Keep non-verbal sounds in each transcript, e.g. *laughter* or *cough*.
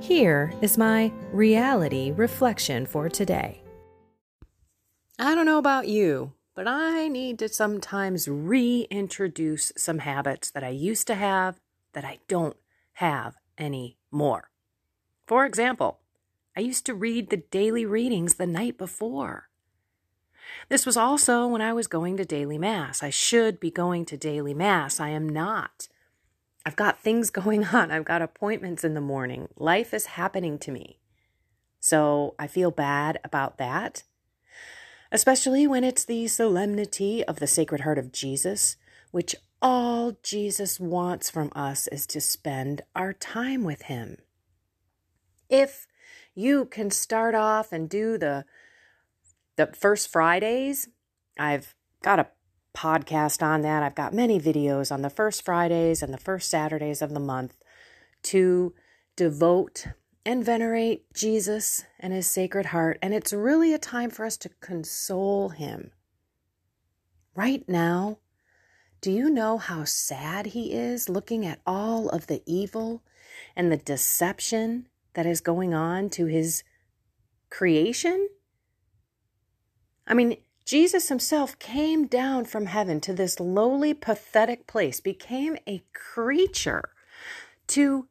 Here is my reality reflection for today. I don't know about you, but I need to sometimes reintroduce some habits that I used to have that I don't have anymore. For example, I used to read the daily readings the night before. This was also when I was going to daily mass. I should be going to daily mass. I am not. I've got things *laughs* going on. I've got appointments in the morning. Life is happening to me. So I feel bad about that, especially when it's the solemnity of the Sacred Heart of Jesus, which all Jesus wants from us is to spend our time with Him. If you can start off and do the the first Fridays, I've got a podcast on that. I've got many videos on the first Fridays and the first Saturdays of the month to devote and venerate Jesus and his sacred heart. And it's really a time for us to console him. Right now, do you know how sad he is looking at all of the evil and the deception that is going on to his creation? I mean, Jesus himself came down from heaven to this lowly, pathetic place, became a creature to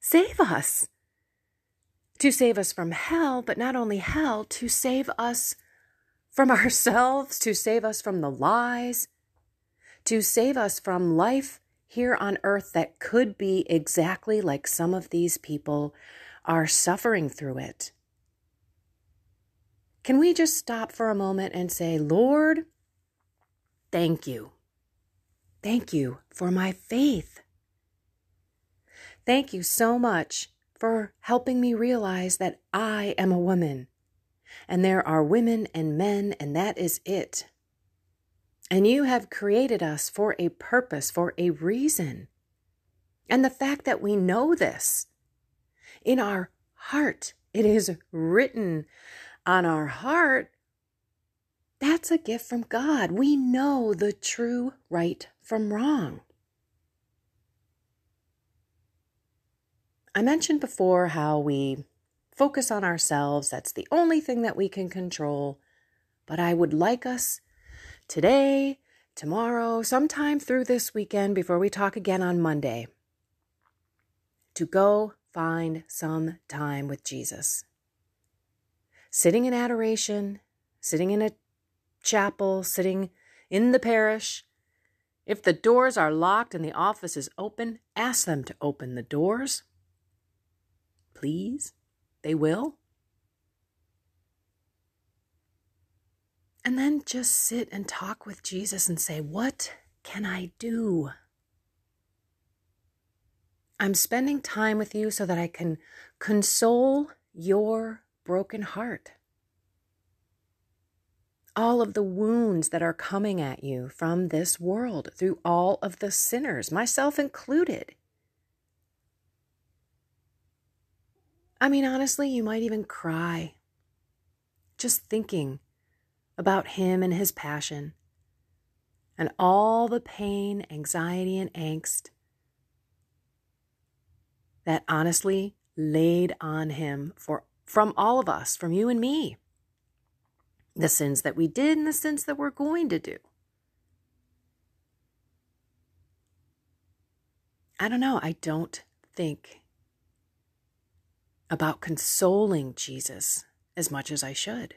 save us. To save us from hell, but not only hell, to save us from *laughs* ourselves, to save us from the lies, to save us from life here on earth that could be exactly like some of these people are suffering through it. Can we just stop for a moment and say, Lord, thank you. Thank you for my faith. Thank you so much for helping me realize that I am a woman and there are women and men, and that is it. And you have created us for a purpose, for a reason. And the fact that we know this in our heart, it is written on our heart, that's a gift from God. We know the true right from wrong. I mentioned before how we focus on ourselves. That's the only thing that we can control. But I would like us today, tomorrow, sometime through this weekend before we talk again on Monday, to go find some time with Jesus sitting in adoration, sitting in a chapel, sitting in the parish. If the doors are locked and the office is open, ask them to open the doors. Please, they will. And then just sit and talk with Jesus and say, What can I do? I'm spending time with you so that I can console your broken heart. All of the wounds that are coming at you from this world through all of the sinners, myself included. I mean, honestly, you might even cry just thinking about him and his passion and all the pain, anxiety, and angst that honestly laid on him for from all of us, from you and me. The sins that we did and the sins that we're going to do. I don't know. I don't think about consoling Jesus as much as I should.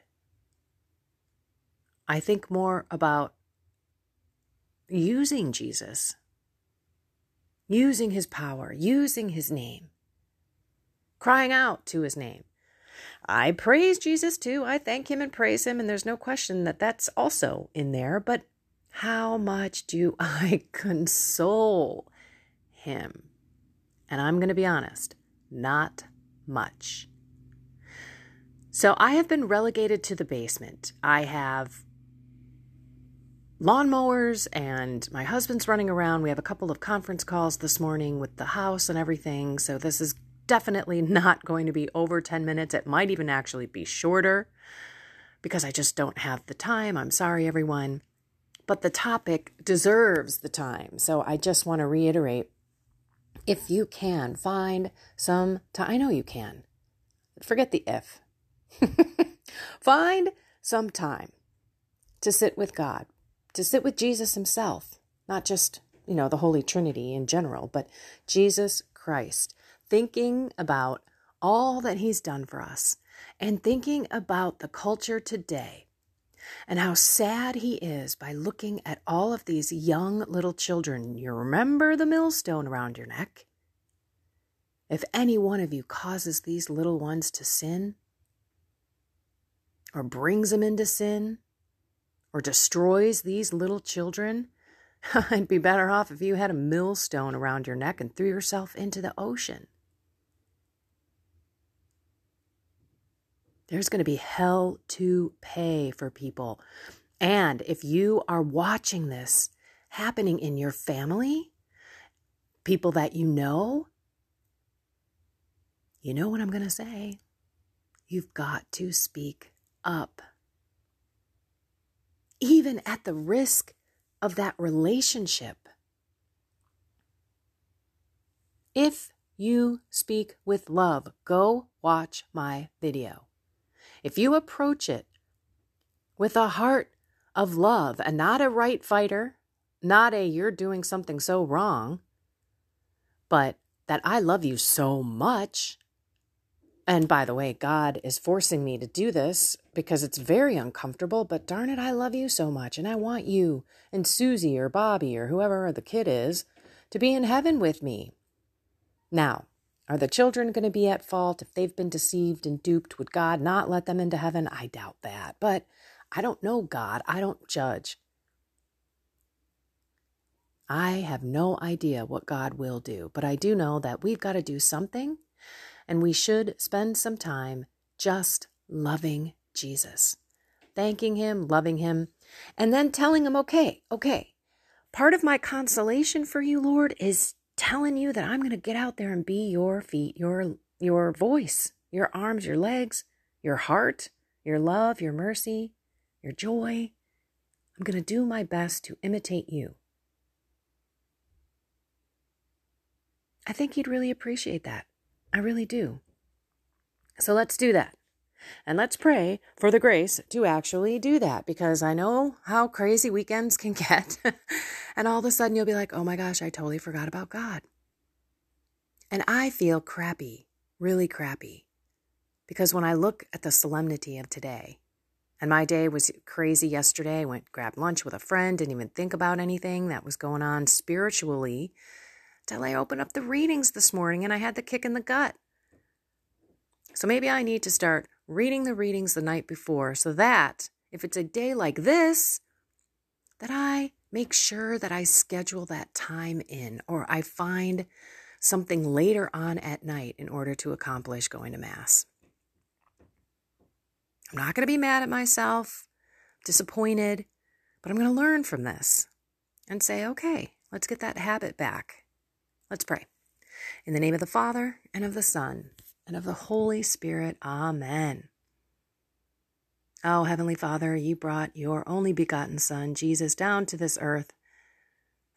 I think more about using Jesus, using his power, using his name, crying out to his name. I praise Jesus too. I thank him and praise him. And there's no question that that's also in there. But how much do I *laughs* console him? And I'm going to be honest, not much. So I have been relegated to the basement. I have lawnmowers and my husband's running around. We have a couple of conference calls this morning with the house and everything. So this is definitely not going to be over 10 minutes. It might even actually be shorter because I just don't have the time. I'm sorry, everyone. But the topic deserves the time. So I just want to reiterate if you can find some time, I know you can. Forget the if. *laughs* find some time to sit with God, to sit with Jesus Himself, not just, you know, the Holy Trinity in general, but Jesus Christ thinking about all that He's done for us and thinking about the culture today and how sad He is by looking at all of these young little children. You remember the millstone around your neck? If any one of you causes these little ones to sin, or brings them into sin, or destroys these little children, *laughs* I'd be better off if you had a millstone around your neck and threw yourself into the ocean. There's going to be hell to pay for people. And if you are watching this happening in your family, people that you know, you know what I'm going to say. You've got to speak up. Even at the risk of that relationship. If you speak with love, go watch my video. If you approach it with a heart of love and not a right fighter, not a you're doing something so wrong, but that I love you so much. And by the way, God is forcing me to do this because it's very uncomfortable, but darn it, I love you so much. And I want you and Susie or Bobby or whoever the kid is to be in heaven with me. Now, are the children going to be at fault if they've been deceived and duped? Would God not let them into heaven? I doubt that. But I don't know God. I don't judge. I have no idea what God will do, but I do know that we've got to do something and we should spend some time just loving Jesus, thanking Him, loving Him, and then telling Him, okay, okay, part of my consolation for you, Lord, is telling you that I'm going to get out there and be your feet, your your voice, your arms, your legs, your heart, your love, your mercy, your joy. I'm going to do my best to imitate you. I think he'd really appreciate that. I really do. So let's do that. And let's pray for the grace to actually do that because I know how crazy weekends can *laughs* get. and all of a sudden you'll be like, oh my gosh, I totally forgot about God. And I feel crappy, really crappy. Because when I look at the solemnity of today, and my day was crazy yesterday, I went grabbed lunch with a friend, didn't even think about anything that was going on spiritually till I opened up the readings this morning and I had the kick in the gut. So maybe I need to start reading the readings the night before so that if it's a day like this, that I make sure that I schedule that time in or I find something later on at night in order to accomplish going to Mass. I'm not going to be mad at myself, disappointed, but I'm going to learn from this and say, okay, let's get that habit back. Let's pray. In the name of the Father, and of the Son, and of the Holy Spirit. Amen. Oh, Heavenly Father, you brought your only begotten Son, Jesus, down to this earth.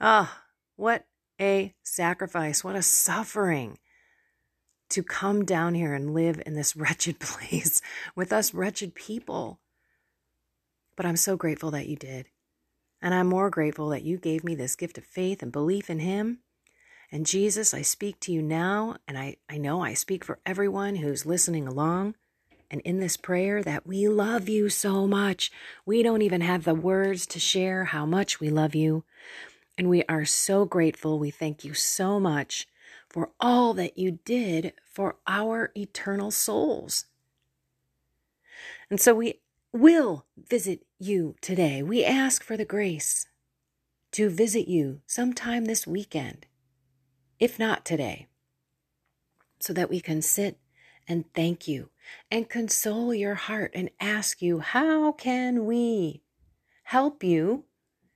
Ah, oh, what a sacrifice, what a suffering to come down here and live in this *laughs* wretched place with us wretched people. But I'm so grateful that you did. And I'm more grateful that you gave me this gift of faith and belief in Him and Jesus, I speak to you now, and I, I know I speak for everyone who's listening along. and in this prayer that we love you so much. We don't even have the words to share how much we love you. And we are so grateful. We thank you so much for all that you did for our eternal souls. And so we will visit you today. We ask for the grace to visit you sometime this weekend, if not today, so that we can sit and thank you and console your heart and ask you, how can we help you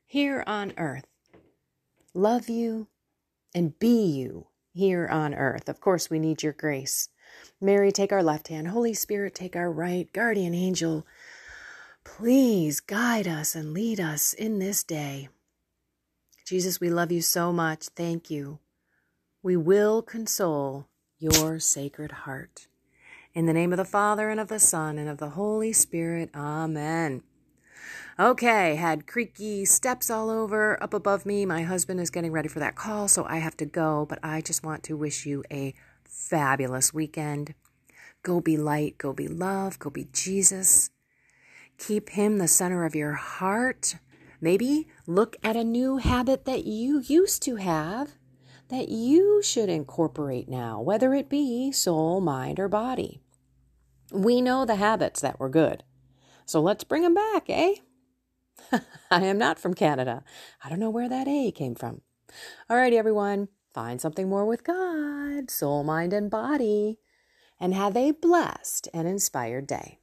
here on earth? Love you and be you here on earth. Of course, we need your grace. Mary, take our left hand. Holy Spirit, take our right. Guardian angel, please guide us and lead us in this day. Jesus, we love you so much. Thank you. We will console your sacred heart. In the name of the Father, and of the Son, and of the Holy Spirit. Amen. Okay, had creaky steps all over up above me. My husband is getting ready for that call, so I have to go, but I just want to wish you a fabulous weekend. Go be light, go be love, go be Jesus. Keep him the center of your heart. Maybe look at a new habit that you used to have that you should incorporate now, whether it be soul, mind, or body. We know the habits that were good. So let's bring them back, eh? *laughs* I am not from Canada. I don't know where that A came from. All righty, everyone. Find something more with God, soul, mind, and body, and have a blessed and inspired day.